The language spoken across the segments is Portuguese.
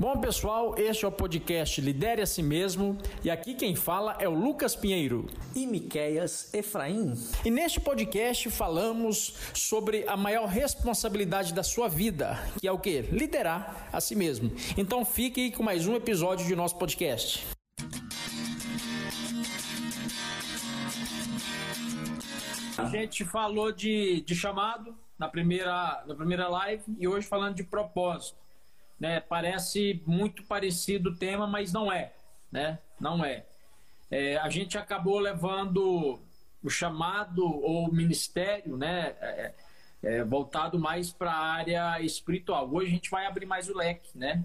Bom, pessoal, este é o podcast Lidere a Si Mesmo e aqui quem fala é o Lucas Pinheiro e Miqueias Efraim. E neste podcast falamos sobre a maior responsabilidade da sua vida, que é o que? Liderar a si mesmo. Então fique aí com mais um episódio de nosso podcast. A gente falou de, de chamado na primeira, na primeira live e hoje falando de propósito né? Parece muito parecido o tema, mas não é, né? Não é. é a gente acabou levando o chamado ou ministério, né? É, é, voltado mais para a área espiritual. Hoje a gente vai abrir mais o leque, né?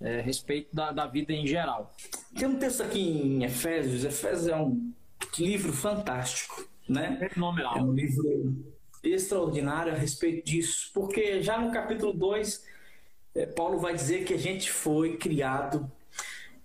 É, respeito da, da vida em geral. Tem um texto aqui em Efésios. Efésios é um livro fantástico, né? Fenomenal. É um livro extraordinário a respeito disso, porque já no capítulo 2 é, Paulo vai dizer que a gente foi criado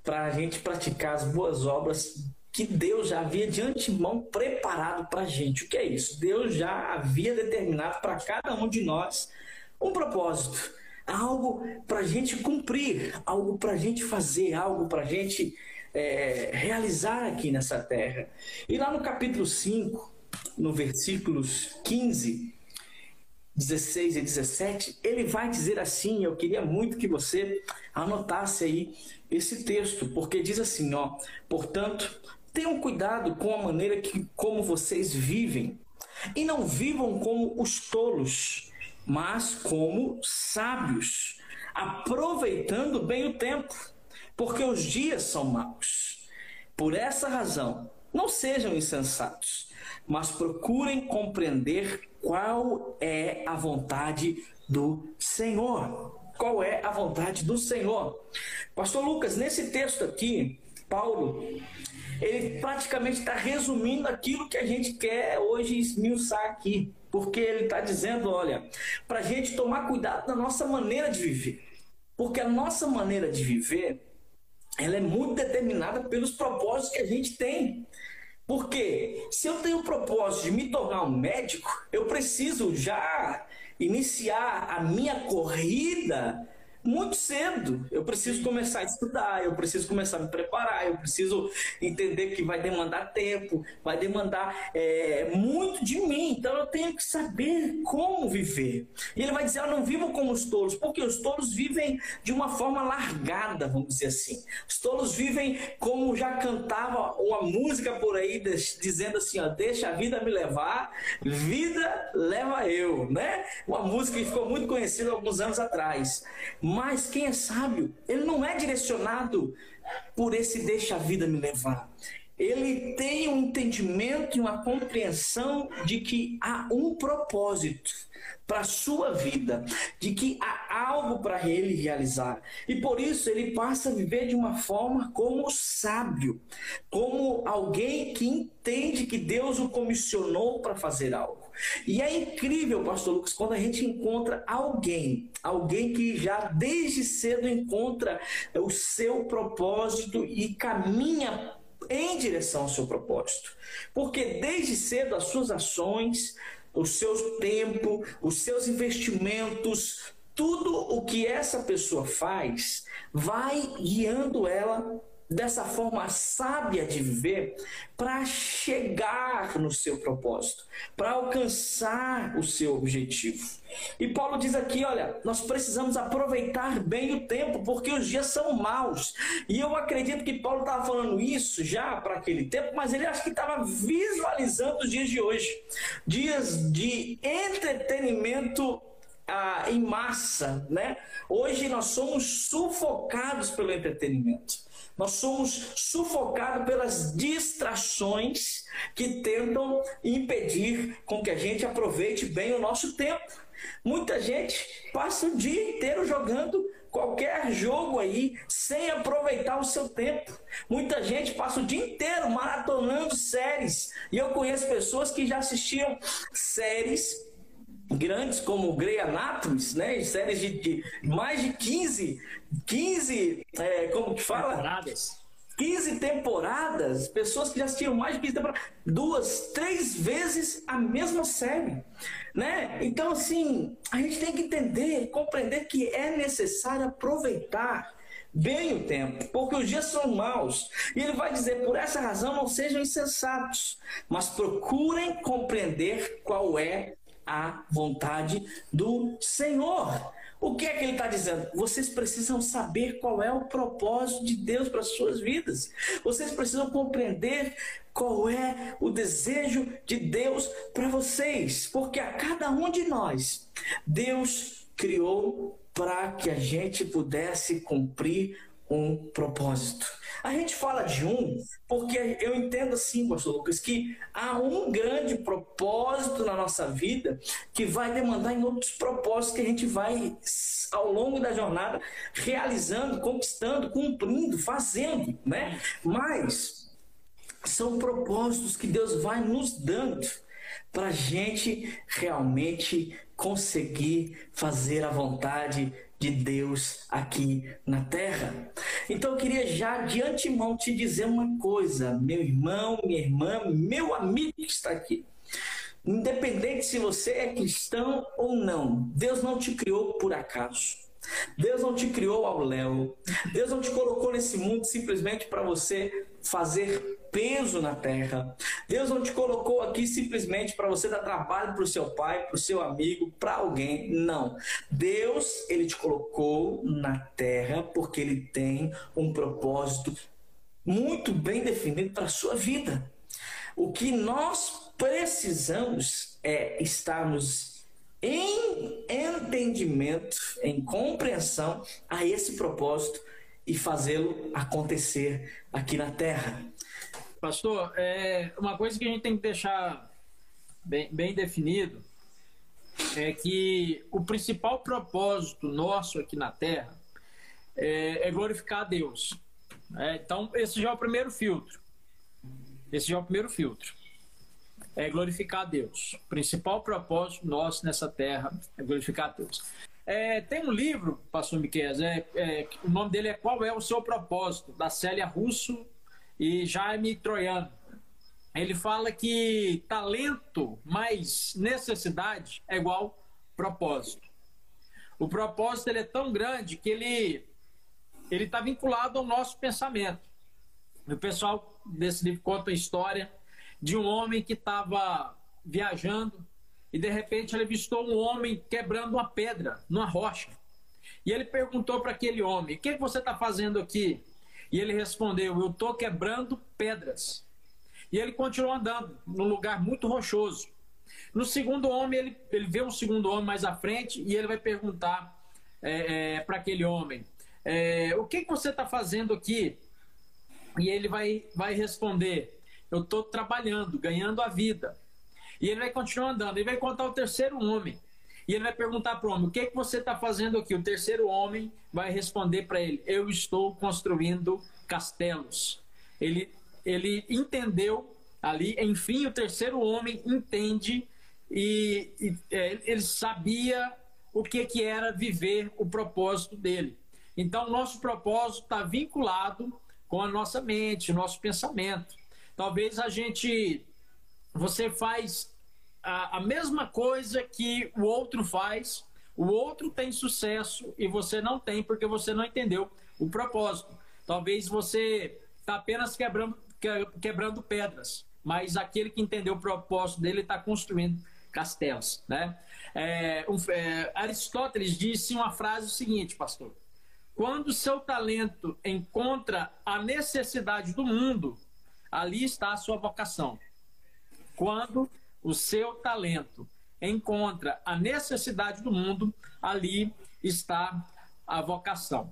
para a gente praticar as boas obras que Deus já havia de antemão preparado para a gente. O que é isso? Deus já havia determinado para cada um de nós um propósito, algo para a gente cumprir, algo para a gente fazer, algo para a gente é, realizar aqui nessa terra. E lá no capítulo 5, no versículos 15 16 e 17, ele vai dizer assim, eu queria muito que você anotasse aí esse texto, porque diz assim, ó, portanto, tenham cuidado com a maneira que como vocês vivem, e não vivam como os tolos, mas como sábios, aproveitando bem o tempo, porque os dias são maus. Por essa razão, não sejam insensatos, mas procurem compreender qual é a vontade do Senhor. Qual é a vontade do Senhor? Pastor Lucas, nesse texto aqui, Paulo, ele praticamente está resumindo aquilo que a gente quer hoje esmiuçar aqui. Porque ele está dizendo: olha, para a gente tomar cuidado da nossa maneira de viver. Porque a nossa maneira de viver ela é muito determinada pelos propósitos que a gente tem. Porque se eu tenho o propósito de me tornar um médico, eu preciso já iniciar a minha corrida muito cedo. Eu preciso começar a estudar, eu preciso começar a me preparar, eu preciso entender que vai demandar tempo, vai demandar é, muito de mim. Então eu tenho que saber como viver. E ele vai dizer: Eu não vivo como os tolos, porque os tolos vivem de uma forma largada, vamos dizer assim. Os tolos vivem como já cantava uma música por aí, dizendo assim: ó, Deixa a vida me levar, vida leva eu, né? Uma música que ficou muito conhecida alguns anos atrás. Mas quem é sábio, ele não é direcionado por esse deixa a vida me levar. Ele tem um entendimento e uma compreensão de que há um propósito para a sua vida, de que há algo para ele realizar. E por isso ele passa a viver de uma forma como sábio, como alguém que entende que Deus o comissionou para fazer algo. E é incrível, pastor Lucas, quando a gente encontra alguém, alguém que já desde cedo encontra o seu propósito e caminha em direção ao seu propósito. Porque desde cedo as suas ações, o seu tempo, os seus investimentos, tudo o que essa pessoa faz vai guiando ela dessa forma sábia de viver para chegar no seu propósito, para alcançar o seu objetivo. E Paulo diz aqui: olha, nós precisamos aproveitar bem o tempo, porque os dias são maus. E eu acredito que Paulo estava falando isso já para aquele tempo, mas ele acho que estava visualizando os dias de hoje dias de entretenimento ah, em massa, né? Hoje nós somos sufocados pelo entretenimento. Nós somos sufocados pelas distrações que tentam impedir com que a gente aproveite bem o nosso tempo. Muita gente passa o dia inteiro jogando qualquer jogo aí sem aproveitar o seu tempo. Muita gente passa o dia inteiro maratonando séries. E eu conheço pessoas que já assistiam séries grandes como Grey Anatomy, né? Séries de, de, mais de 15, 15, é, como que fala? Temporadas. 15 temporadas, pessoas que já assistiram mais de 15 temporadas, duas, três vezes a mesma série, né? Então, assim, a gente tem que entender, compreender que é necessário aproveitar bem o tempo, porque os dias são maus. E ele vai dizer: por essa razão não sejam insensatos, mas procurem compreender qual é a vontade do Senhor. O que é que ele está dizendo? Vocês precisam saber qual é o propósito de Deus para as suas vidas. Vocês precisam compreender qual é o desejo de Deus para vocês. Porque a cada um de nós, Deus criou para que a gente pudesse cumprir um propósito. A gente fala de um porque eu entendo assim, pastor Lucas, que há um grande propósito na nossa vida que vai demandar em outros propósitos que a gente vai, ao longo da jornada, realizando, conquistando, cumprindo, fazendo, né? Mas são propósitos que Deus vai nos dando para a gente realmente conseguir fazer a vontade de Deus aqui na terra. Então eu queria já de antemão te dizer uma coisa, meu irmão, minha irmã, meu amigo que está aqui. Independente se você é cristão ou não, Deus não te criou por acaso. Deus não te criou ao léu. Deus não te colocou nesse mundo simplesmente para você fazer peso na terra. Deus não te colocou aqui simplesmente para você dar trabalho para o seu pai, para o seu amigo, para alguém. Não. Deus, ele te colocou na terra porque ele tem um propósito muito bem definido para a sua vida. O que nós precisamos é estarmos em entendimento, em compreensão a esse propósito e fazê-lo acontecer aqui na terra. Pastor, é, uma coisa que a gente tem que deixar bem, bem definido é que o principal propósito nosso aqui na Terra é, é glorificar a Deus. É, então, esse já é o primeiro filtro. Esse já é o primeiro filtro. É glorificar a Deus. O principal propósito nosso nessa terra é glorificar a Deus. É, tem um livro, pastor Miquel, é, é, o nome dele é Qual é o Seu Propósito, da Célia Russo e Jaime Troiano. Ele fala que talento mais necessidade é igual propósito. O propósito ele é tão grande que ele ele está vinculado ao nosso pensamento. O pessoal desse livro conta a história de um homem que estava viajando e de repente ele avistou um homem quebrando uma pedra numa rocha. E ele perguntou para aquele homem: O que você está fazendo aqui? E ele respondeu: Eu estou quebrando pedras. E ele continuou andando num lugar muito rochoso. No segundo homem, ele, ele vê um segundo homem mais à frente e ele vai perguntar é, é, para aquele homem: é, O que, que você está fazendo aqui? E ele vai, vai responder: Eu estou trabalhando, ganhando a vida. E ele vai continuar andando. Ele vai contar o terceiro homem. E ele vai perguntar para o homem: O que, que você está fazendo aqui? O terceiro homem vai responder para ele: Eu estou construindo castelos. Ele, ele entendeu ali, enfim, o terceiro homem entende e, e é, ele sabia o que, que era viver o propósito dele. Então, nosso propósito está vinculado com a nossa mente, nosso pensamento. Talvez a gente. Você faz a, a mesma coisa que o outro faz, o outro tem sucesso e você não tem porque você não entendeu o propósito. Talvez você está apenas quebrando, quebrando pedras, mas aquele que entendeu o propósito dele está construindo castelos. Né? É, um, é, Aristóteles disse uma frase seguinte, pastor: quando seu talento encontra a necessidade do mundo, ali está a sua vocação. Quando o seu talento encontra a necessidade do mundo, ali está a vocação.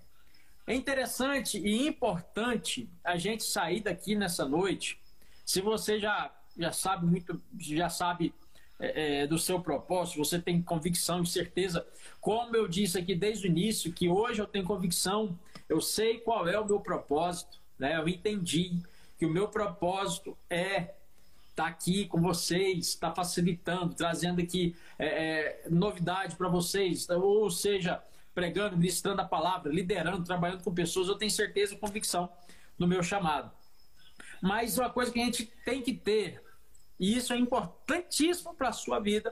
É interessante e importante a gente sair daqui nessa noite. Se você já, já sabe muito, já sabe é, é do seu propósito, você tem convicção e certeza, como eu disse aqui desde o início, que hoje eu tenho convicção, eu sei qual é o meu propósito, né? eu entendi que o meu propósito é está aqui com vocês, está facilitando, trazendo aqui é, é, novidade para vocês, ou seja, pregando, ministrando a palavra, liderando, trabalhando com pessoas, eu tenho certeza e convicção no meu chamado. Mas uma coisa que a gente tem que ter, e isso é importantíssimo para a sua vida,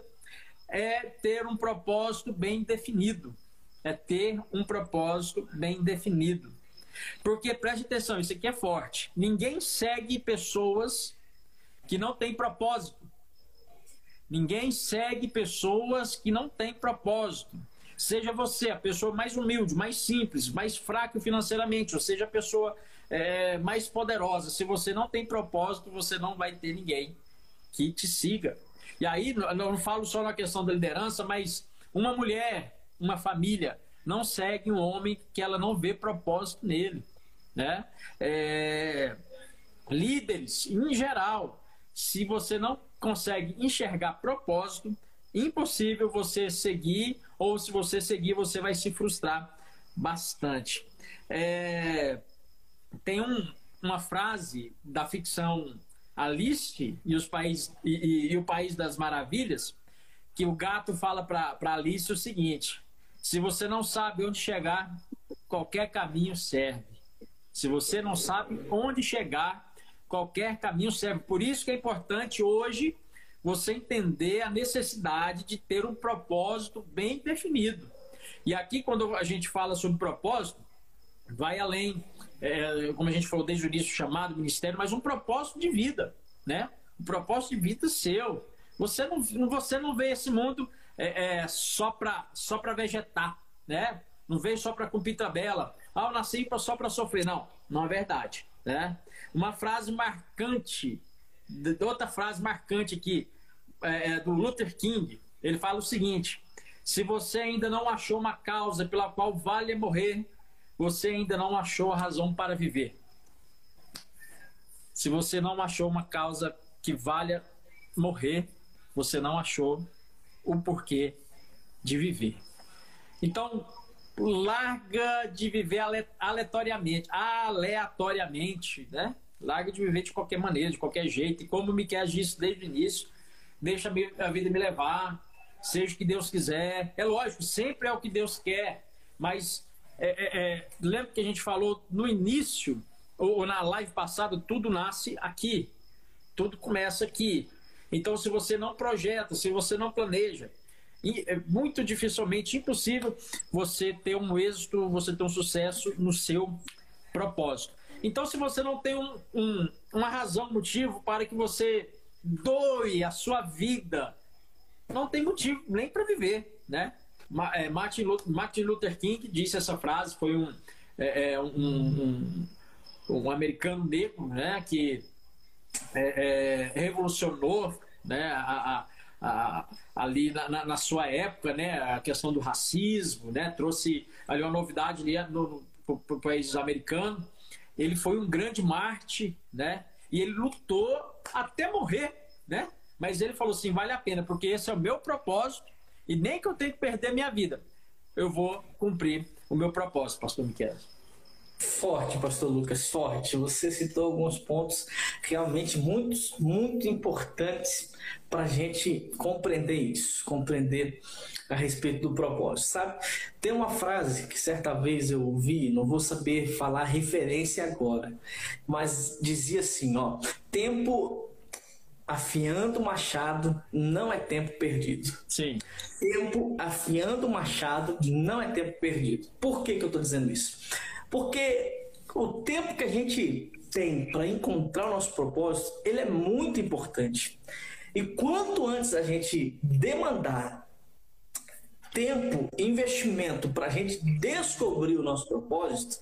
é ter um propósito bem definido. É ter um propósito bem definido. Porque preste atenção, isso aqui é forte. Ninguém segue pessoas que não têm propósito. Ninguém segue pessoas que não têm propósito. Seja você a pessoa mais humilde, mais simples, mais fraca financeiramente, ou seja a pessoa é, mais poderosa. Se você não tem propósito, você não vai ter ninguém que te siga. E aí, não falo só na questão da liderança, mas uma mulher, uma família, não segue um homem que ela não vê propósito nele. Né? É... Líderes, em geral, se você não consegue enxergar propósito, impossível você seguir, ou se você seguir, você vai se frustrar bastante. É, tem um, uma frase da ficção Alice e, os país, e, e, e o País das Maravilhas, que o gato fala para Alice o seguinte: se você não sabe onde chegar, qualquer caminho serve. Se você não sabe onde chegar, qualquer caminho serve. Por isso que é importante hoje você entender a necessidade de ter um propósito bem definido. E aqui, quando a gente fala sobre propósito, vai além, é, como a gente falou desde o início, chamado ministério, mas um propósito de vida, né? Um propósito de vida seu. Você não, você não vê esse mundo é, é, só para só para vegetar, né? Não veio só para cumprir tabela. Ah, eu nasci só para sofrer. Não, não é verdade. Né? Uma frase marcante outra frase marcante aqui é, é, do Luther King. Ele fala o seguinte: se você ainda não achou uma causa pela qual vale morrer, você ainda não achou a razão para viver. Se você não achou uma causa que valha morrer, você não achou o porquê de viver. Então, larga de viver aleatoriamente, aleatoriamente, né? Larga de viver de qualquer maneira, de qualquer jeito. E como Miquel disse desde o início, deixa a vida me levar, seja o que Deus quiser. É lógico, sempre é o que Deus quer, mas é, é, é, lembra que a gente falou no início, ou, ou na live passada, tudo nasce aqui, tudo começa aqui. Então, se você não projeta, se você não planeja, é muito dificilmente impossível você ter um êxito, você ter um sucesso no seu propósito. Então, se você não tem um, um, uma razão, motivo para que você doe a sua vida, não tem motivo nem para viver, né? É, Martin Luther King disse essa frase, foi um, é, é, um, um, um, americano negro, né? Que é, é, revolucionou, né? A, a, a, ali na, na, sua época, né? A questão do racismo, né? Trouxe ali uma novidade no, no país americano ele foi um grande Marte, né? E ele lutou até morrer, né? Mas ele falou assim: vale a pena, porque esse é o meu propósito, e nem que eu tenha que perder minha vida, eu vou cumprir o meu propósito, Pastor Miquel. Forte, Pastor Lucas, forte. Você citou alguns pontos realmente muito, muito importantes para a gente compreender isso, compreender a respeito do propósito, sabe? Tem uma frase que certa vez eu ouvi, não vou saber falar referência agora, mas dizia assim, ó, tempo afiando o machado não é tempo perdido. Sim. Tempo afiando o machado não é tempo perdido. Por que, que eu estou dizendo isso? Porque o tempo que a gente tem para encontrar o nosso propósito, ele é muito importante. E quanto antes a gente demandar tempo, investimento para a gente descobrir o nosso propósito,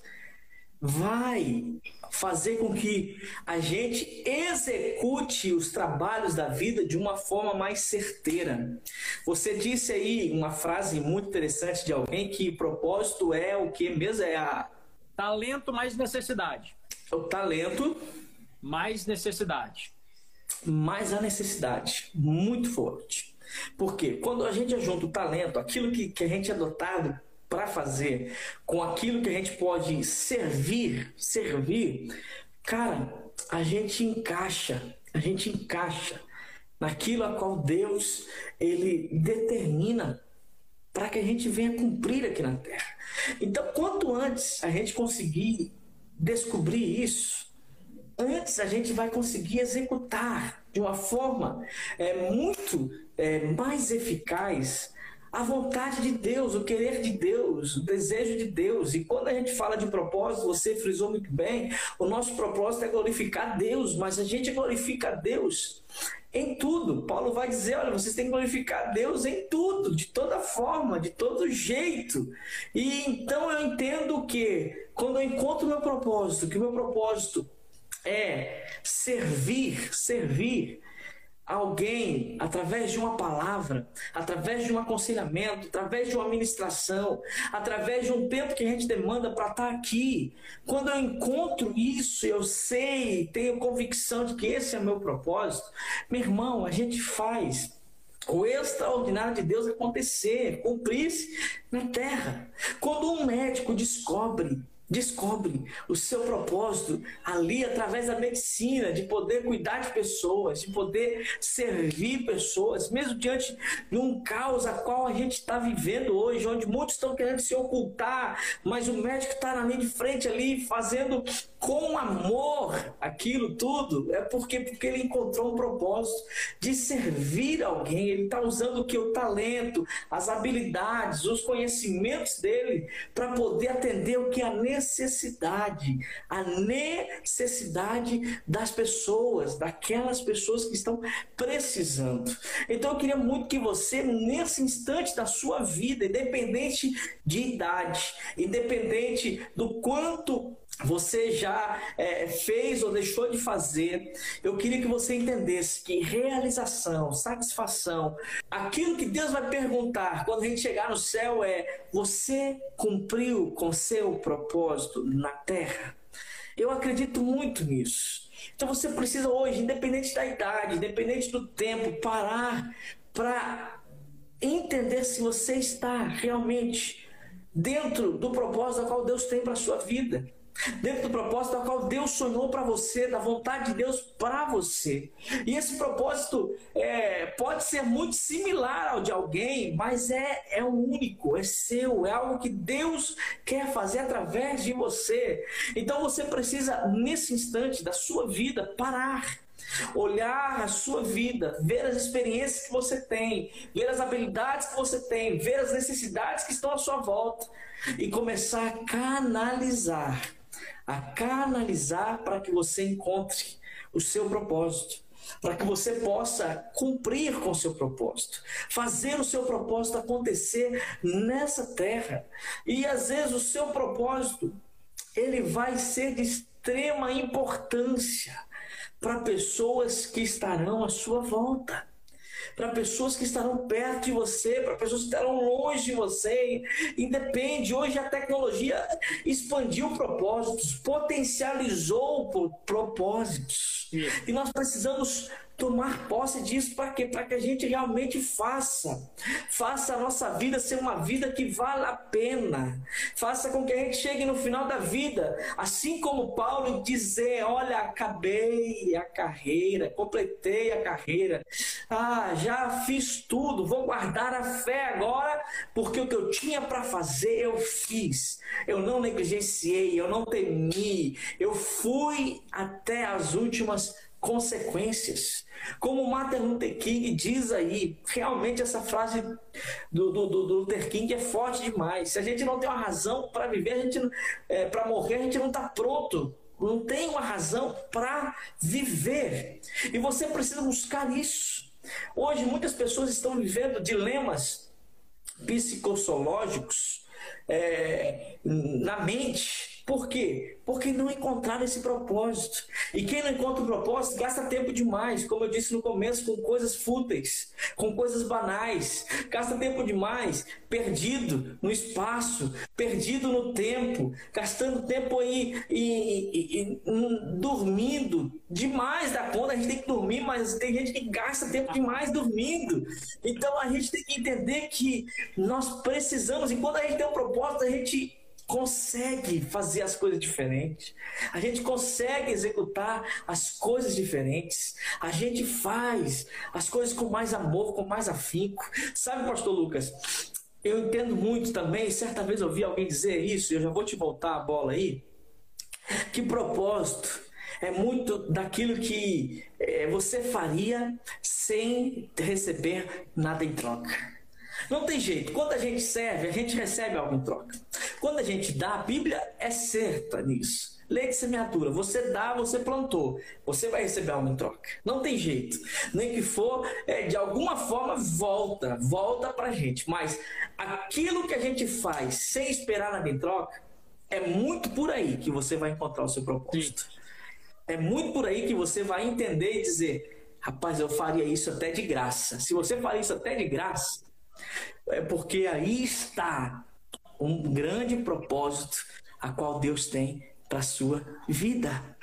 vai fazer com que a gente execute os trabalhos da vida de uma forma mais certeira. Você disse aí uma frase muito interessante de alguém que propósito é o que mesmo é a talento mais necessidade. O talento mais necessidade. Mais a necessidade, muito forte. Porque quando a gente ajunta o talento, aquilo que, que a gente é dotado para fazer, com aquilo que a gente pode servir, servir, cara, a gente encaixa, a gente encaixa naquilo a qual Deus ele determina para que a gente venha cumprir aqui na terra. Então, quanto antes a gente conseguir descobrir isso, antes a gente vai conseguir executar de uma forma é, muito é, mais eficaz a vontade de Deus, o querer de Deus, o desejo de Deus. E quando a gente fala de propósito, você frisou muito bem, o nosso propósito é glorificar Deus, mas a gente glorifica Deus em tudo. Paulo vai dizer: olha, vocês têm que glorificar Deus em tudo, de toda forma, de todo jeito. E então eu entendo que quando eu encontro meu propósito, que o meu propósito é servir, servir, alguém, através de uma palavra, através de um aconselhamento, através de uma ministração, através de um tempo que a gente demanda para estar tá aqui. Quando eu encontro isso, eu sei, tenho convicção de que esse é meu propósito, meu irmão, a gente faz o extraordinário de Deus acontecer, cumprir-se na terra. Quando um médico descobre Descobre o seu propósito ali através da medicina, de poder cuidar de pessoas, de poder servir pessoas, mesmo diante de um caos a qual a gente está vivendo hoje, onde muitos estão querendo se ocultar, mas o médico está na linha de frente ali fazendo com amor aquilo tudo, é porque, porque ele encontrou um propósito de servir alguém. Ele está usando o que o talento, as habilidades, os conhecimentos dele para poder atender o que é a necessidade, a necessidade das pessoas, daquelas pessoas que estão precisando. Então eu queria muito que você, nesse instante da sua vida, independente de idade, independente do quanto você já é, fez ou deixou de fazer, eu queria que você entendesse que realização, satisfação, aquilo que Deus vai perguntar quando a gente chegar no céu é: você cumpriu com seu propósito na terra? Eu acredito muito nisso. Então você precisa hoje, independente da idade, independente do tempo, parar para entender se você está realmente dentro do propósito ao qual Deus tem para a sua vida dentro do propósito ao qual Deus sonhou para você, da vontade de Deus para você. E esse propósito é, pode ser muito similar ao de alguém, mas é, é único, é seu, é algo que Deus quer fazer através de você. Então você precisa, nesse instante da sua vida, parar olhar a sua vida, ver as experiências que você tem, ver as habilidades que você tem, ver as necessidades que estão à sua volta e começar a canalizar a canalizar para que você encontre o seu propósito, para que você possa cumprir com o seu propósito, fazer o seu propósito acontecer nessa terra. E às vezes o seu propósito ele vai ser de extrema importância para pessoas que estarão à sua volta para pessoas que estarão perto de você, para pessoas que estarão longe de você. Independe, hoje a tecnologia expandiu propósitos, potencializou propósitos. E nós precisamos tomar posse disso para quê? Para que a gente realmente faça. Faça a nossa vida ser uma vida que vale a pena. Faça com que a gente chegue no final da vida, assim como Paulo dizer, olha, acabei a carreira, completei a carreira. Ah, já fiz tudo, vou guardar a fé agora, porque o que eu tinha para fazer eu fiz. Eu não negligenciei, eu não temi, eu fui até as últimas consequências. Como Martin Luther King diz aí, realmente essa frase do, do, do, Luther King é forte demais. Se a gente não tem uma razão para viver, a gente é, para morrer, a gente não está pronto. Não tem uma razão para viver. E você precisa buscar isso. Hoje muitas pessoas estão vivendo dilemas psicossológicos é, na mente por quê? Porque não encontraram esse propósito. E quem não encontra o propósito gasta tempo demais, como eu disse no começo, com coisas fúteis, com coisas banais. Gasta tempo demais, perdido no espaço, perdido no tempo, gastando tempo aí e, e, dormindo demais da conta. A gente tem que dormir, mas tem gente que gasta tempo demais dormindo. Então a gente tem que entender que nós precisamos, e quando a gente tem um propósito, a gente consegue fazer as coisas diferentes, a gente consegue executar as coisas diferentes, a gente faz as coisas com mais amor, com mais afinco. Sabe, Pastor Lucas? Eu entendo muito também, certa vez ouvi alguém dizer isso, e eu já vou te voltar a bola aí, que propósito é muito daquilo que é, você faria sem receber nada em troca. Não tem jeito. Quando a gente serve, a gente recebe algo em troca. Quando a gente dá, a Bíblia é certa nisso. Lei de semeadura. Você dá, você plantou. Você vai receber algo em troca. Não tem jeito. Nem que for, é, de alguma forma, volta. Volta pra gente. Mas aquilo que a gente faz sem esperar nada em troca, é muito por aí que você vai encontrar o seu propósito. Sim. É muito por aí que você vai entender e dizer: rapaz, eu faria isso até de graça. Se você faria isso até de graça, é porque aí está um grande propósito a qual Deus tem para a sua vida.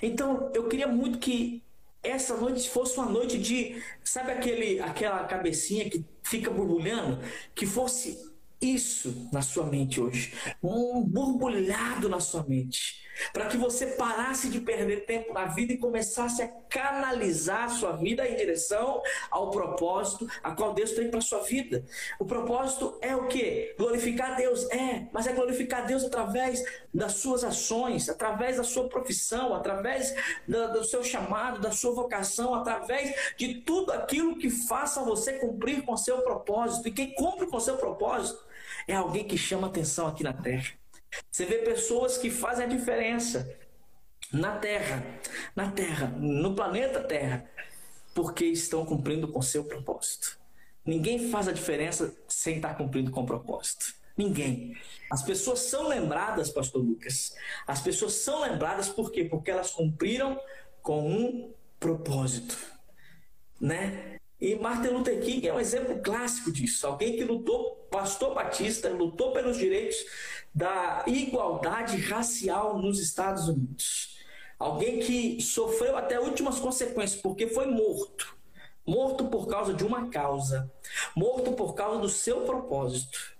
Então, eu queria muito que essa noite fosse uma noite de, sabe aquele aquela cabecinha que fica borbulhando, que fosse isso na sua mente hoje, um borbulhado na sua mente para que você parasse de perder tempo na vida e começasse a canalizar a sua vida em direção ao propósito a qual Deus tem para sua vida. O propósito é o que? Glorificar Deus é, mas é glorificar Deus através das suas ações, através da sua profissão, através do, do seu chamado, da sua vocação, através de tudo aquilo que faça você cumprir com seu propósito. E quem cumpre com seu propósito é alguém que chama atenção aqui na terra. Você vê pessoas que fazem a diferença na Terra, na Terra, no planeta Terra, porque estão cumprindo com seu propósito. Ninguém faz a diferença sem estar cumprindo com o propósito. Ninguém. As pessoas são lembradas, Pastor Lucas. As pessoas são lembradas por quê? Porque elas cumpriram com um propósito, né? E Martin Luther King é um exemplo clássico disso. Alguém que lutou, pastor batista, lutou pelos direitos da igualdade racial nos Estados Unidos. Alguém que sofreu até últimas consequências, porque foi morto. Morto por causa de uma causa. Morto por causa do seu propósito.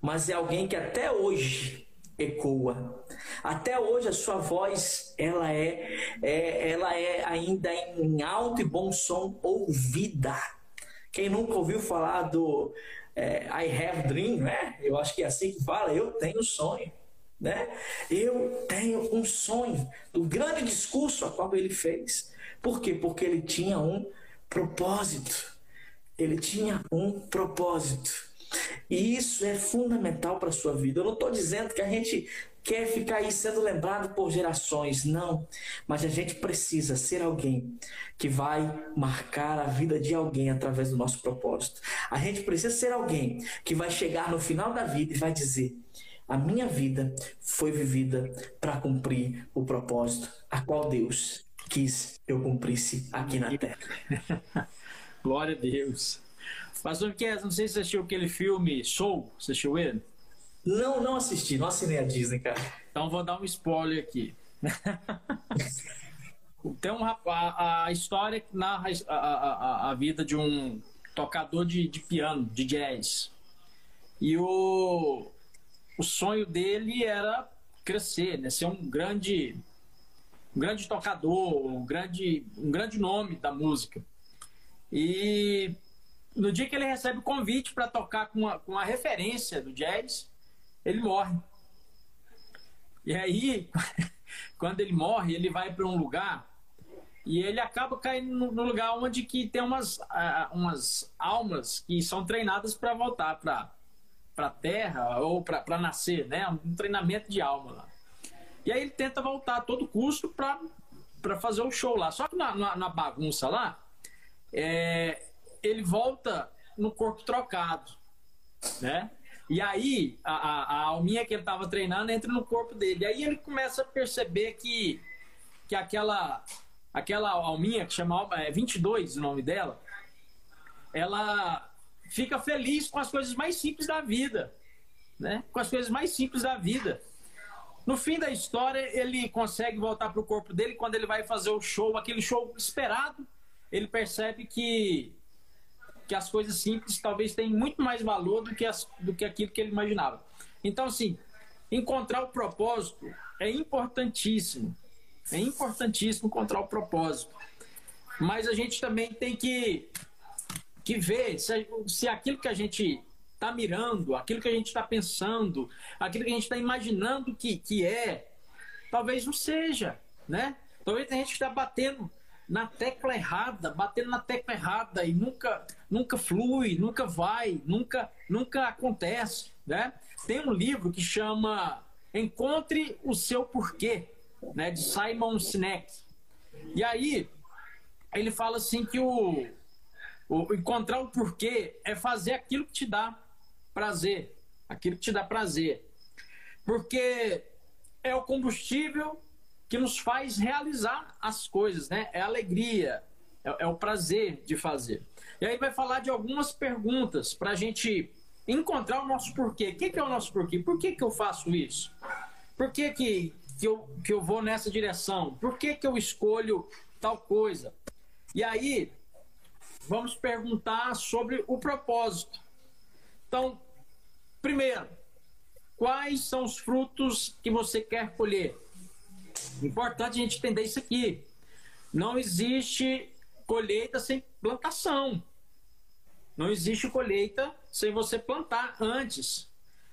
Mas é alguém que até hoje ecoa. Até hoje a sua voz ela é, é ela é ainda em alto e bom som ouvida. Quem nunca ouviu falar do é, I have dream, né? Eu acho que é assim que fala, eu tenho sonho. Né? Eu tenho um sonho do grande discurso a qual ele fez. Por quê? Porque ele tinha um propósito. Ele tinha um propósito. E isso é fundamental para a sua vida. Eu não estou dizendo que a gente quer ficar aí sendo lembrado por gerações, não. Mas a gente precisa ser alguém que vai marcar a vida de alguém através do nosso propósito. A gente precisa ser alguém que vai chegar no final da vida e vai dizer: a minha vida foi vivida para cumprir o propósito a qual Deus quis eu cumprisse aqui na terra. Glória a Deus. Pastor Kess, não sei se você assistiu aquele filme Soul, você assistiu ele? Não, não assisti, não assinei a Disney, cara. Então vou dar um spoiler aqui. Tem um rapaz, a história que narra a, a, a, vida de um tocador de, de piano, de jazz. E o, o sonho dele era crescer, né? ser um grande, um grande tocador, um grande, um grande nome da música. E no dia que ele recebe o convite para tocar com uma, com uma referência do jazz, ele morre. E aí, quando ele morre, ele vai para um lugar e ele acaba caindo no lugar onde que tem umas, uh, umas almas que são treinadas para voltar para a Terra ou para nascer, né? Um treinamento de alma lá. E aí ele tenta voltar a todo custo para fazer o show lá. Só que na, na, na bagunça lá, é, ele volta no corpo trocado, né? E aí, a, a, a alminha que ele estava treinando entra no corpo dele. E aí ele começa a perceber que, que aquela, aquela alminha, que chama é, 22 o nome dela, ela fica feliz com as coisas mais simples da vida. Né? Com as coisas mais simples da vida. No fim da história, ele consegue voltar para o corpo dele. Quando ele vai fazer o show, aquele show esperado, ele percebe que que as coisas simples talvez tenham muito mais valor do que, as, do que aquilo que ele imaginava. Então, assim, encontrar o propósito é importantíssimo. É importantíssimo encontrar o propósito. Mas a gente também tem que, que ver se, se aquilo que a gente está mirando, aquilo que a gente está pensando, aquilo que a gente está imaginando que, que é, talvez não seja, né? Talvez a gente está batendo na tecla errada, batendo na tecla errada e nunca, nunca flui, nunca vai, nunca, nunca acontece, né? Tem um livro que chama Encontre o seu porquê, né, de Simon Sinek. E aí ele fala assim que o, o encontrar o porquê é fazer aquilo que te dá prazer, aquilo que te dá prazer. Porque é o combustível que nos faz realizar as coisas, né? É alegria, é, é o prazer de fazer. E aí vai falar de algumas perguntas para a gente encontrar o nosso porquê. O que, que é o nosso porquê? Por que, que eu faço isso? Por que, que, que, eu, que eu vou nessa direção? Por que, que eu escolho tal coisa? E aí, vamos perguntar sobre o propósito. Então, primeiro, quais são os frutos que você quer colher? Importante a gente entender isso aqui. Não existe colheita sem plantação. Não existe colheita sem você plantar antes.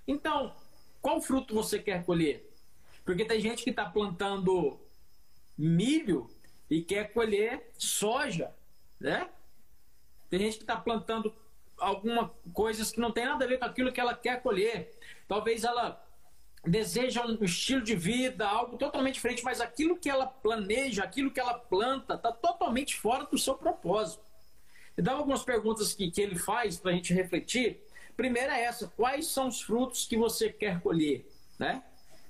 Então, qual fruto você quer colher? Porque tem gente que está plantando milho e quer colher soja, né? Tem gente que está plantando alguma coisas que não tem nada a ver com aquilo que ela quer colher. Talvez ela deseja um estilo de vida, algo totalmente diferente, mas aquilo que ela planeja, aquilo que ela planta, está totalmente fora do seu propósito. Então, algumas perguntas que, que ele faz para a gente refletir. Primeira é essa: quais são os frutos que você quer colher? Né?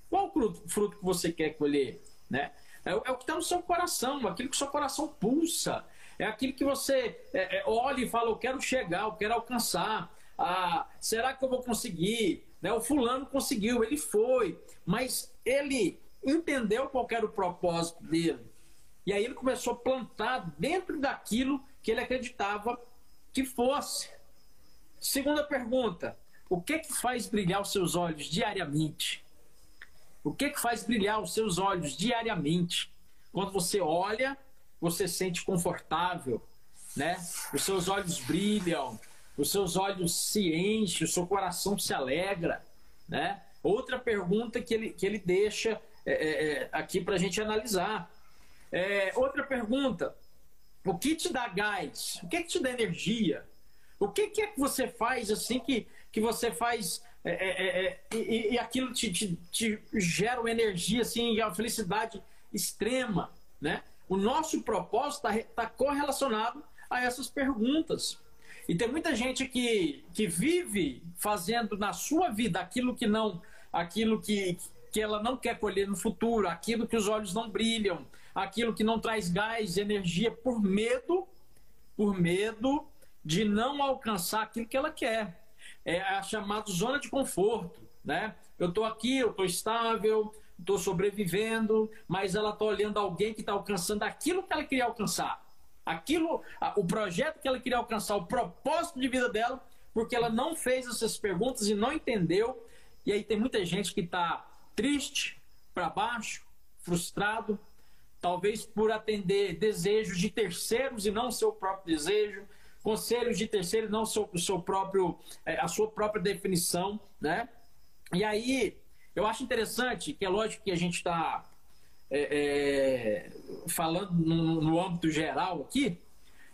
Qual fruto, fruto que você quer colher? Né? É, é o que está no seu coração, aquilo que seu coração pulsa. É aquilo que você é, é, olha e fala: eu quero chegar, eu quero alcançar. Ah, será que eu vou conseguir? Né? O fulano conseguiu, ele foi, mas ele entendeu qual era o propósito dele. E aí ele começou a plantar dentro daquilo que ele acreditava que fosse. Segunda pergunta: o que que faz brilhar os seus olhos diariamente? O que que faz brilhar os seus olhos diariamente? Quando você olha, você sente confortável, né? Os seus olhos brilham, os seus olhos se enchem, o seu coração se alegra, né? Outra pergunta que ele, que ele deixa é, é, é aqui para a gente analisar. É, outra pergunta: o que te dá gás? O que, que te dá energia? O que, que é que você faz assim que, que você faz é, é, e, e, aquilo te, te, te, gera uma energia assim, uma felicidade extrema, né? O nosso propósito está tá correlacionado a essas perguntas. E tem muita gente que, que vive fazendo na sua vida aquilo que não, aquilo que, que ela não quer colher no futuro, aquilo que os olhos não brilham, aquilo que não traz gás, energia, por medo, por medo de não alcançar aquilo que ela quer. É a chamada zona de conforto, né? Eu estou aqui, eu estou estável, estou sobrevivendo, mas ela está olhando alguém que está alcançando aquilo que ela queria alcançar. Aquilo, o projeto que ela queria alcançar, o propósito de vida dela, porque ela não fez essas perguntas e não entendeu. E aí tem muita gente que está triste, para baixo, frustrado, talvez por atender desejos de terceiros e não seu próprio desejo, conselhos de terceiros e não seu, seu próprio, é, a sua própria definição, né? E aí, eu acho interessante que é lógico que a gente está é, é, falando no, no, âmbito geral aqui,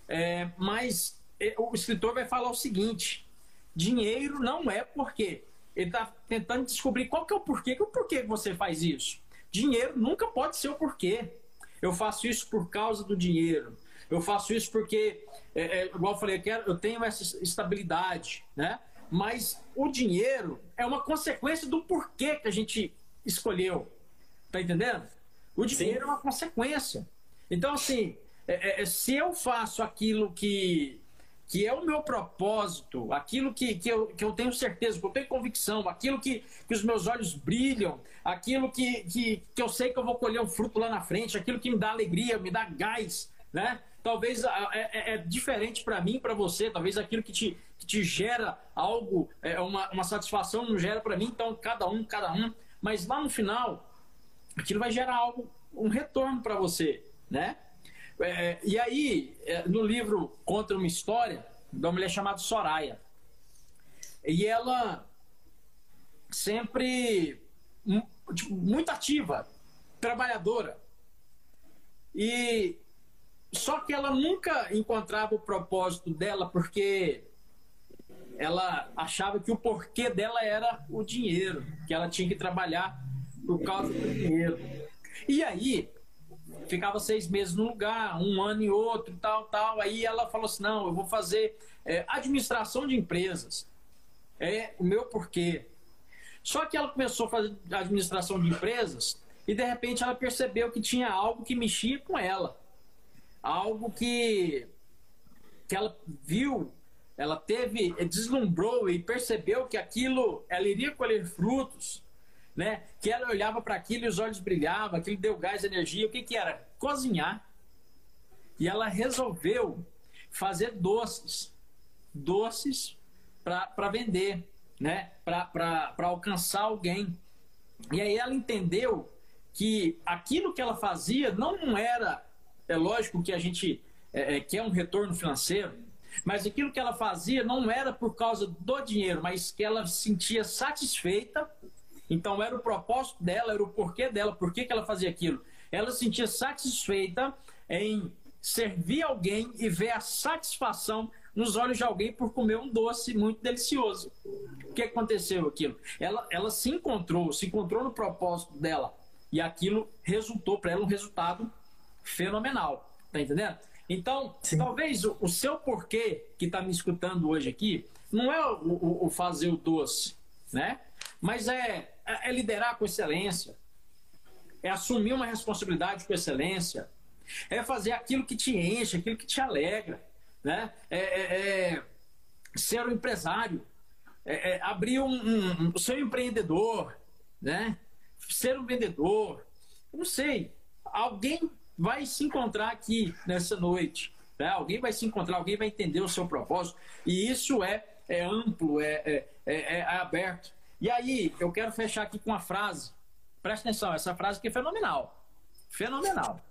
é, mas é, o escritor vai falar o seguinte: dinheiro não é porque ele está tentando descobrir qual que é o porquê, o porquê que você faz isso. Dinheiro nunca pode ser o porquê. Eu faço isso por causa do dinheiro. Eu faço isso porque, é, é, igual eu falei, eu, quero, eu tenho essa estabilidade, né? Mas o dinheiro é uma consequência do porquê que a gente escolheu. Tá entendendo? O dinheiro Sim. é uma consequência. Então, assim, é, é, é, se eu faço aquilo que, que é o meu propósito, aquilo que, que, eu, que eu tenho certeza, que eu tenho convicção, aquilo que, que os meus olhos brilham, aquilo que, que, que eu sei que eu vou colher um fruto lá na frente, aquilo que me dá alegria, me dá gás, né? Talvez é, é, é diferente para mim, para você, talvez aquilo que te, que te gera algo, é uma, uma satisfação, não gera para mim, então cada um, cada um. Mas lá no final, aquilo vai gerar algo, um retorno para você, né? É, e aí, é, no livro Conta uma História, uma mulher chamada Soraya. E ela sempre tipo, muito ativa, trabalhadora. E só que ela nunca encontrava o propósito dela porque ela achava que o porquê dela era o dinheiro, que ela tinha que trabalhar por causa do dinheiro. E aí, ficava seis meses num lugar, um ano em outro, tal, tal. Aí ela falou assim: não, eu vou fazer é, administração de empresas. É o meu porquê. Só que ela começou a fazer administração de empresas e de repente ela percebeu que tinha algo que mexia com ela. Algo que, que ela viu ela teve, deslumbrou e percebeu que aquilo, ela iria colher frutos, né? Que ela olhava para aquilo e os olhos brilhavam, aquilo deu gás, energia. O que que era? Cozinhar. E ela resolveu fazer doces, doces para vender, né? Para alcançar alguém. E aí ela entendeu que aquilo que ela fazia não era, é lógico que a gente é, é quer um retorno financeiro, mas aquilo que ela fazia não era por causa do dinheiro, mas que ela se sentia satisfeita. Então era o propósito dela, era o porquê dela, por que ela fazia aquilo. Ela se sentia satisfeita em servir alguém e ver a satisfação nos olhos de alguém por comer um doce muito delicioso. O que aconteceu aquilo? Ela, ela se encontrou, se encontrou no propósito dela. E aquilo resultou para ela um resultado fenomenal. Tá entendendo? Então, Sim. talvez o, o, seu porquê que está me escutando hoje aqui não é o, o, o, fazer o doce, né? Mas é, é, é liderar com excelência, é assumir uma responsabilidade com excelência, é fazer aquilo que te enche, aquilo que te alegra, né? É, é, é ser um empresário, é, é abrir um, um, um, ser empreendedor, né? Ser um vendedor, não sei, alguém vai se encontrar aqui nessa noite. Né? Alguém vai se encontrar, alguém vai entender o seu propósito. E isso é, é amplo, é, é, é, é aberto. E aí, eu quero fechar aqui com uma frase. Presta atenção, essa frase aqui é fenomenal. Fenomenal.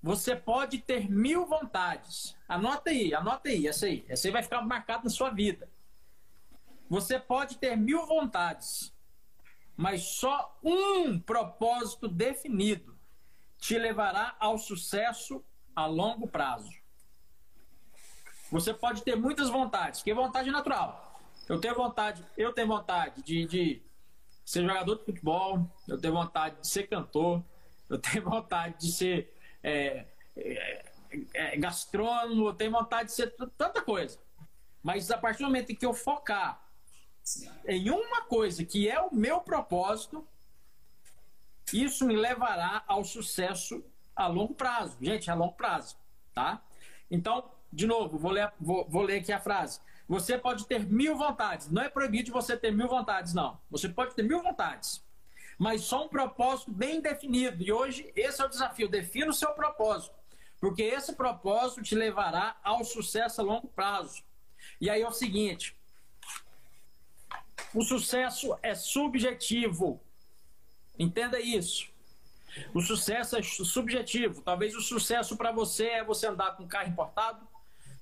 Você pode ter mil vontades. Anota aí, anota aí, essa aí. Essa aí vai ficar marcada na sua vida. Você pode ter mil vontades, mas só um propósito definido te levará ao sucesso a longo prazo. Você pode ter muitas vontades, que é vontade natural. Eu tenho vontade, eu tenho vontade de, de ser jogador de futebol, eu tenho vontade de ser cantor, eu tenho vontade de ser é, é, é, gastrônomo, eu tenho vontade de ser tanta coisa. Mas a partir do momento em que eu focar em uma coisa que é o meu propósito, isso me levará ao sucesso a longo prazo. Gente, a longo prazo, tá? Então, de novo, vou ler, vou, vou ler aqui a frase. Você pode ter mil vontades. Não é proibido você ter mil vontades, não. Você pode ter mil vontades. Mas só um propósito bem definido. E hoje, esse é o desafio. Defina o seu propósito. Porque esse propósito te levará ao sucesso a longo prazo. E aí é o seguinte: o sucesso é subjetivo. Entenda isso. O sucesso é subjetivo. Talvez o sucesso para você é você andar com carro importado.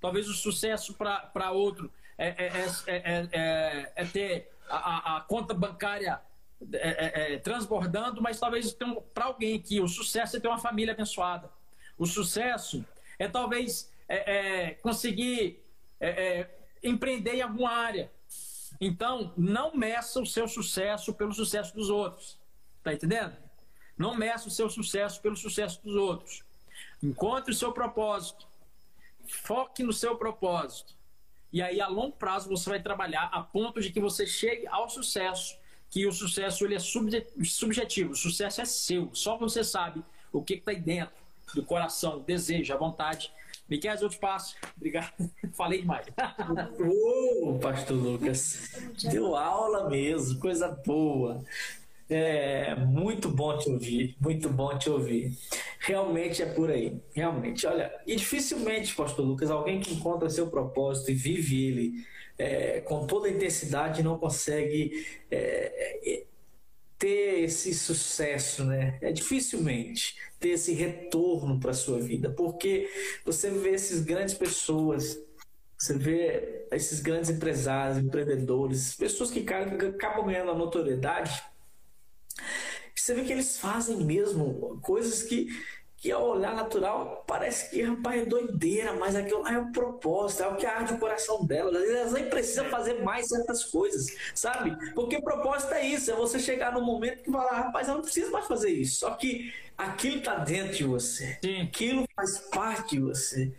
Talvez o sucesso para outro é, é, é, é, ter a, a, conta bancária transbordando, mas talvez para alguém aqui o sucesso é ter uma família abençoada. O sucesso é talvez conseguir empreender em alguma área. Então, não meça o seu sucesso pelo sucesso dos outros. Tá entendendo? Não meça o seu sucesso pelo sucesso dos outros. Encontre o seu propósito. Foque no seu propósito. E aí, a longo prazo, você vai trabalhar a ponto de que você chegue ao sucesso. Que o sucesso ele é subjetivo. O sucesso é seu. Só você sabe o que está aí dentro do coração, desejo, a vontade. Miquel, eu te passo. Obrigado. Falei demais. Ô, oh, pastor Lucas. Deu aula mesmo, coisa boa. É muito bom te ouvir, muito bom te ouvir. Realmente é por aí, realmente. Olha, e dificilmente, Pastor Lucas, alguém que encontra seu propósito e vive ele é, com toda a intensidade não consegue é, é, ter esse sucesso, né? É dificilmente ter esse retorno para sua vida, porque você vê esses grandes pessoas você vê esses grandes empresários, empreendedores, pessoas que acabam ganhando a notoriedade você vê que eles fazem mesmo coisas que que ao olhar natural parece que, rapaz, é doideira, mas aquilo é o propósito, é o que arde o coração dela. Às vezes elas nem precisam fazer mais certas coisas, sabe? Porque o propósito é isso, é você chegar no momento que falar, rapaz, eu não preciso mais fazer isso. Só que aquilo está dentro de você, Sim. aquilo faz parte de você.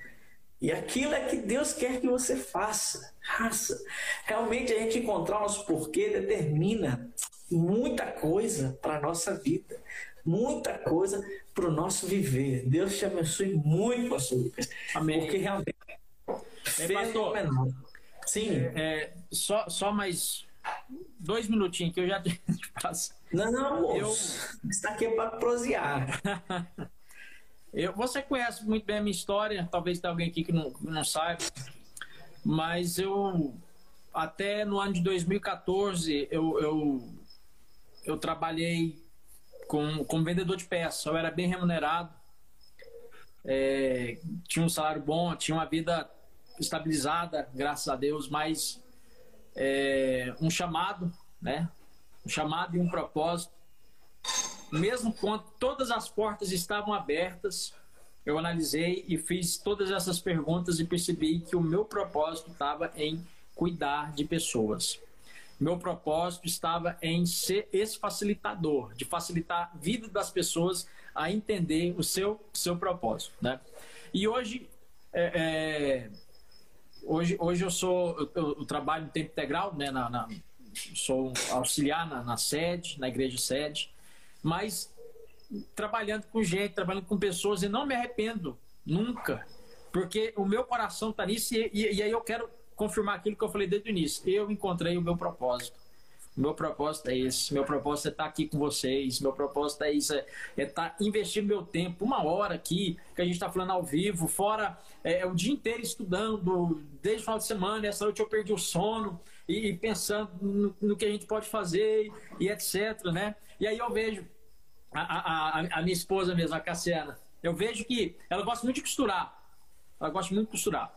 E aquilo é que Deus quer que você faça. Faça. Realmente a gente encontrar o nosso porquê determina muita coisa para a nossa vida muita coisa para o nosso viver. Deus te abençoe muito, pastor Lucas. Amém. Porque realmente. É, pastor, Sim. É, só, só mais dois minutinhos que eu já passo. Não, não, moço. Eu... Está aqui para prosear. eu, você conhece muito bem a minha história, talvez tenha alguém aqui que não, não saiba, mas eu até no ano de 2014 eu, eu, eu trabalhei como, como vendedor de peças. Eu era bem remunerado, é, tinha um salário bom, tinha uma vida estabilizada, graças a Deus, mas é, um chamado, né? Um chamado e um propósito. Mesmo quando todas as portas estavam abertas, eu analisei e fiz todas essas perguntas e percebi que o meu propósito estava em cuidar de pessoas. Meu propósito estava em ser esse facilitador, de facilitar a vida das pessoas a entender o seu, seu propósito. Né? E hoje, é, é, hoje, hoje eu sou eu, trabalho em tempo integral, né, na, na sou auxiliar na, na, sede, na igreja sede, mas trabalhando com gente, trabalhando com pessoas e não me arrependo nunca, porque o meu coração está nisso e, e, e aí eu quero confirmar aquilo que eu falei desde o início. Eu encontrei o meu propósito. Meu propósito é esse. Meu propósito é estar aqui com vocês. Meu propósito é isso. É, é estar investindo meu tempo, uma hora aqui, que a gente está falando ao vivo, fora é, é, o dia inteiro estudando, desde o final de semana. Essa noite eu perdi o sono e, e pensando no, no, que a gente pode fazer e, e etc. Né? E aí eu vejo a, a, a minha esposa mesmo, a Cassiana. Eu vejo que ela gosta muito de costurar. Ela gosta muito de costurar.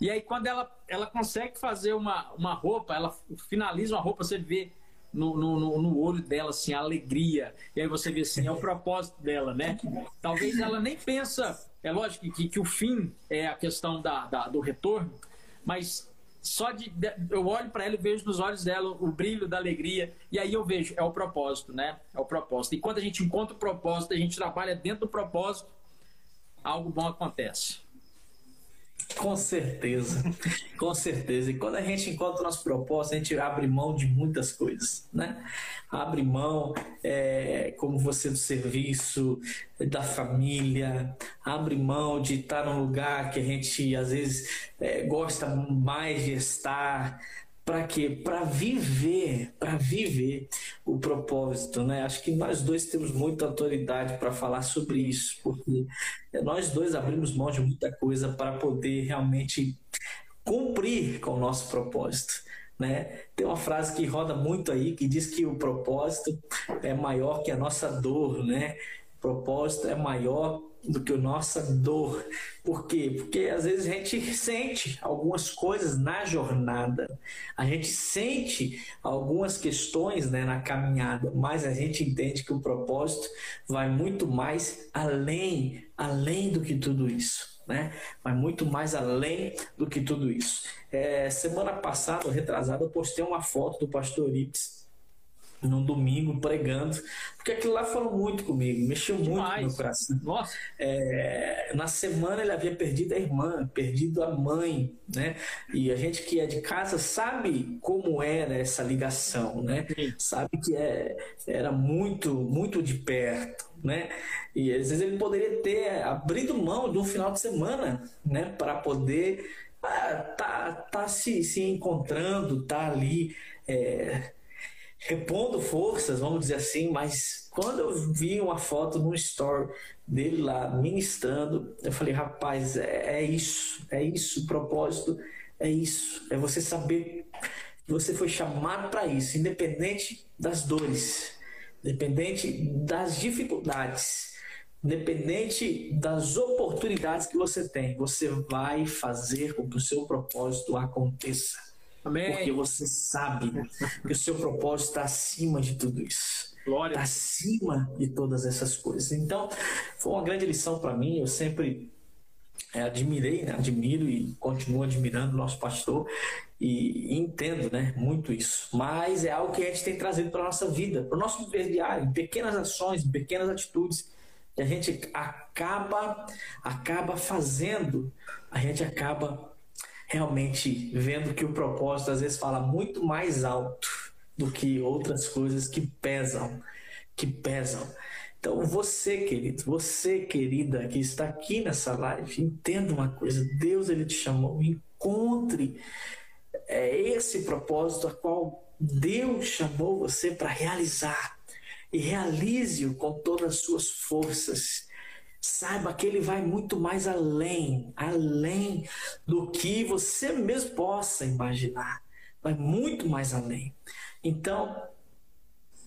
E aí, quando ela, ela consegue fazer uma, uma roupa, ela finaliza uma roupa, você vê no, no, no, olho dela, assim, a alegria. E aí você vê, assim, é o propósito dela, né? Talvez ela nem pensa... É lógico que, que o fim é a questão da, da do retorno, mas só de, de eu olho para ela e vejo nos olhos dela o brilho da alegria e aí eu vejo é o propósito, né? É o propósito. E quando a gente encontra o propósito, a gente trabalha dentro do propósito, algo bom acontece. Com certeza, com certeza. E quando a gente encontra o nosso propósito, a gente abre mão de muitas coisas, né? Abre mão, é, como você do serviço, da família, abre mão de estar num lugar que a gente às vezes é, gosta mais de estar, para quê? Para viver, para viver o propósito, né? Acho que nós dois temos muita autoridade para falar sobre isso, porque nós dois abrimos mão de muita coisa para poder realmente cumprir com o nosso propósito. Né? Tem uma frase que roda muito aí que diz que o propósito é maior que a nossa dor, né? O propósito é maior do que a nossa dor. Por quê? Porque às vezes a gente sente algumas coisas na jornada, a gente sente algumas questões né, na caminhada, mas a gente entende que o propósito vai muito mais além, além do que tudo isso. Né? Vai muito mais além do que tudo isso. É, semana passada, retrasada, eu postei uma foto do pastor Ips num domingo pregando, porque aquilo lá falou muito comigo, mexeu muito Demais. com meu coração. Nossa. É, na semana ele havia perdido a irmã, perdido a mãe, né? E a gente que é de casa sabe como era essa ligação, né? Sim. Sabe que é, era muito, muito de perto, né? E às vezes ele poderia ter abrido mão de um final de semana, né? Para poder ah, tá, tá se, se encontrando, tá ali. É, repondo forças, vamos dizer assim, mas quando eu vi uma foto no store dele lá ministrando, eu falei, rapaz, é, é isso, é isso, o propósito é isso, é você saber que você foi chamado para isso, independente das dores, independente das dificuldades, independente das oportunidades que você tem, você vai fazer com que o seu propósito aconteça. Amém. Porque você sabe que o seu propósito está acima de tudo isso. Glória. Está acima de todas essas coisas. Então, foi uma grande lição para mim. Eu sempre é, admirei, né? admiro e continuo admirando o nosso pastor e, e, entendo né, muito isso. Mas é algo que a gente tem trazido para a nossa vida, para o nosso viver diário, em pequenas ações, em pequenas atitudes que a gente acaba, acaba fazendo, a gente acaba realmente vendo que o propósito às vezes fala muito mais alto do que outras coisas que pesam, que pesam. Então, você, querido, você, querida, que está aqui nessa live, entenda uma coisa: Deus ele te chamou, encontre é, esse propósito a qual Deus chamou você para realizar e realize-o com todas as suas forças. Saiba que ele vai muito mais além, além do que você mesmo possa imaginar. Vai muito mais além. Então,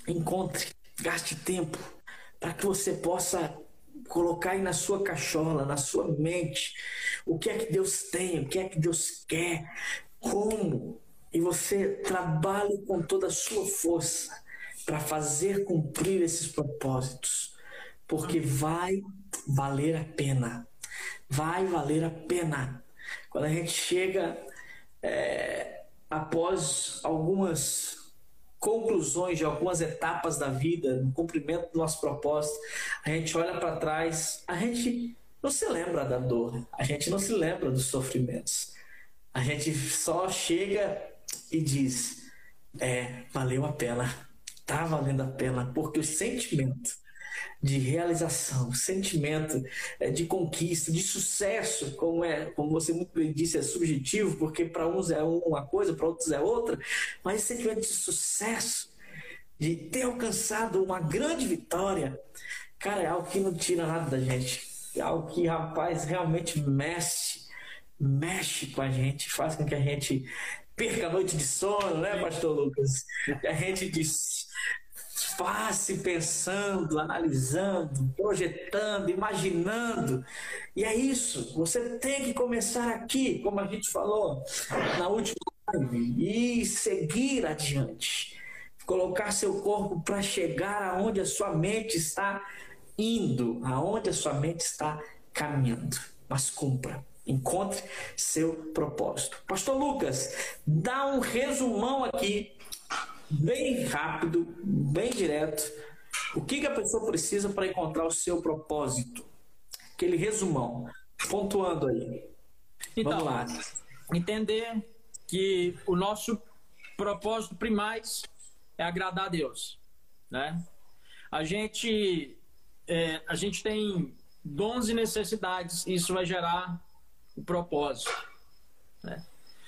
encontre, gaste tempo para que você possa colocar aí na sua cachola, na sua mente, o que é que Deus tem, o que é que Deus quer, como, e você trabalhe com toda a sua força para fazer cumprir esses propósitos, porque vai valer a pena, vai valer a pena. Quando a gente chega é, após algumas conclusões de algumas etapas da vida, no cumprimento do nosso propósito, a gente olha para trás, a gente não se lembra da dor, a gente não se lembra dos sofrimentos. A gente só chega e diz: é, valeu a pena, tá valendo a pena, porque o sentimento de realização, sentimento é, de conquista, de sucesso, como é, como você muito bem disse, é subjetivo, porque para uns é uma coisa, para outros é outra, mas esse sentimento de sucesso, de ter alcançado uma grande vitória, cara, é algo que não tira nada da gente. É algo que, rapaz, realmente mexe, mexe com a gente, faz com que a gente perca a noite de sono, né, Pastor Lucas? A gente diz, passe pensando, analisando, projetando, imaginando. E é isso. Você tem que começar aqui, como a gente falou na última live, e seguir adiante. Colocar seu corpo para chegar aonde a sua mente está indo, aonde a sua mente está caminhando. Mas cumpra. Encontre seu propósito. Pastor Lucas, dá um resumão aqui bem rápido, bem direto. O que, que a pessoa precisa para encontrar o seu propósito? Aquele resumão, pontuando aí. Então, Vamos lá. entender que o nosso propósito primário é agradar a Deus, né? A gente é, a gente tem dons e necessidades, e isso vai gerar o propósito. Né?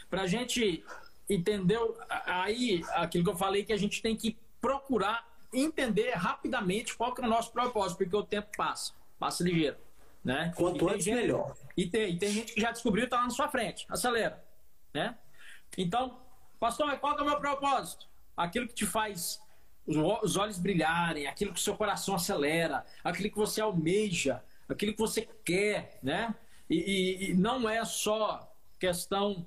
Para a gente entendeu? Aí, aquilo que eu falei, que a gente tem que procurar entender rapidamente qual que é o nosso propósito, porque o tempo passa, passa ligeiro. Né? Quanto antes, gente, melhor. E tem, e tem gente que já descobriu e está lá na sua frente. Acelera. Né? Então, pastor, qual que é o meu propósito? Aquilo que te faz os olhos brilharem, aquilo que o seu coração acelera, aquilo que você almeja, aquilo que você quer, né? E, e, e não é só questão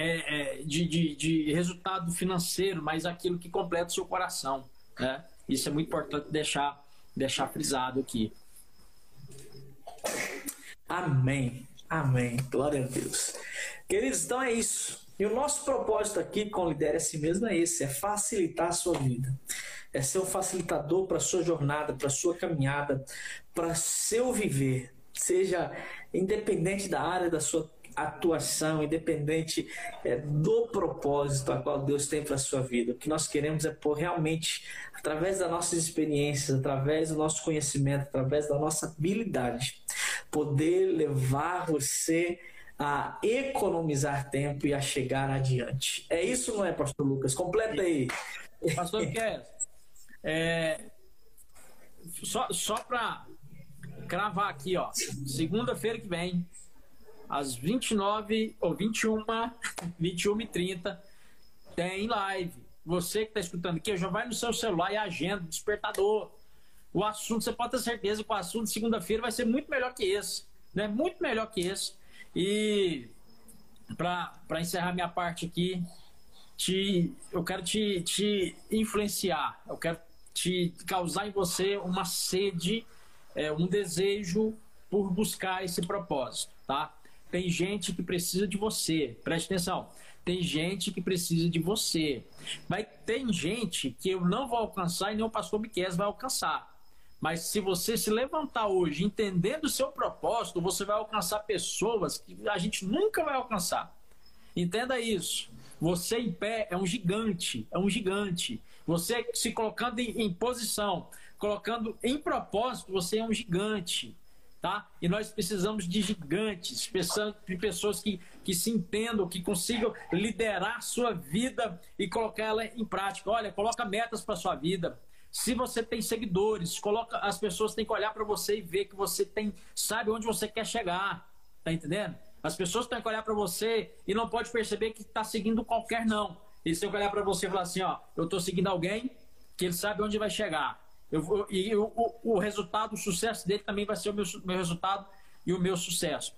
é, é, de, de, de, resultado financeiro, mas aquilo que completa o seu coração. Né? Isso é muito importante deixar, deixar frisado aqui. Amém. Amém. Glória a Deus. Queridos, então é isso. E o nosso propósito aqui com o Lidere a si mesmo é esse: é facilitar a sua vida. É ser um facilitador para a sua jornada, para a sua caminhada, para seu viver. Seja independente da área da sua atuação, independente é, do propósito a qual Deus tem para a sua vida. O que nós queremos é por realmente, através das nossas experiências, através do nosso conhecimento, através da nossa habilidade, poder levar você a economizar tempo e a chegar adiante. É isso, não é, Pastor Lucas? Completa aí. Pastor Miquel, é, só, só para cravar aqui, ó, segunda-feira que vem, às 29 ou 21, 21 e 30 tem live. Você que está escutando aqui, já vai no seu celular e agenda, despertador. O assunto, você pode ter certeza que o assunto de segunda-feira vai ser muito melhor que esse. Né? Muito melhor que esse. E para encerrar minha parte aqui, te, eu quero te, te influenciar, eu quero te causar em você uma sede, é, um desejo por buscar esse propósito, tá? Tem gente que precisa de você, preste atenção. Tem gente que precisa de você. Mas tem gente que eu não vou alcançar e nem o pastor Miquel vai alcançar. Mas se você se levantar hoje entendendo o seu propósito, você vai alcançar pessoas que a gente nunca vai alcançar. Entenda isso. Você em pé é um gigante, é um gigante. Você se colocando em, em posição, colocando em propósito, você é um gigante. Tá? E nós precisamos de gigantes, de pessoas que, que se entendam, que consigam liderar sua vida e colocar ela em prática. Olha, coloca metas para sua vida. Se você tem seguidores, coloca as pessoas têm que olhar para você e ver que você tem sabe onde você quer chegar. Tá entendendo? As pessoas têm que olhar para você e não pode perceber que está seguindo qualquer não. Eles têm que olhar para você e falar assim, ó, eu estou seguindo alguém que ele sabe onde vai chegar. Eu, e o, o resultado, o sucesso dele também vai ser o meu, meu resultado e o meu sucesso.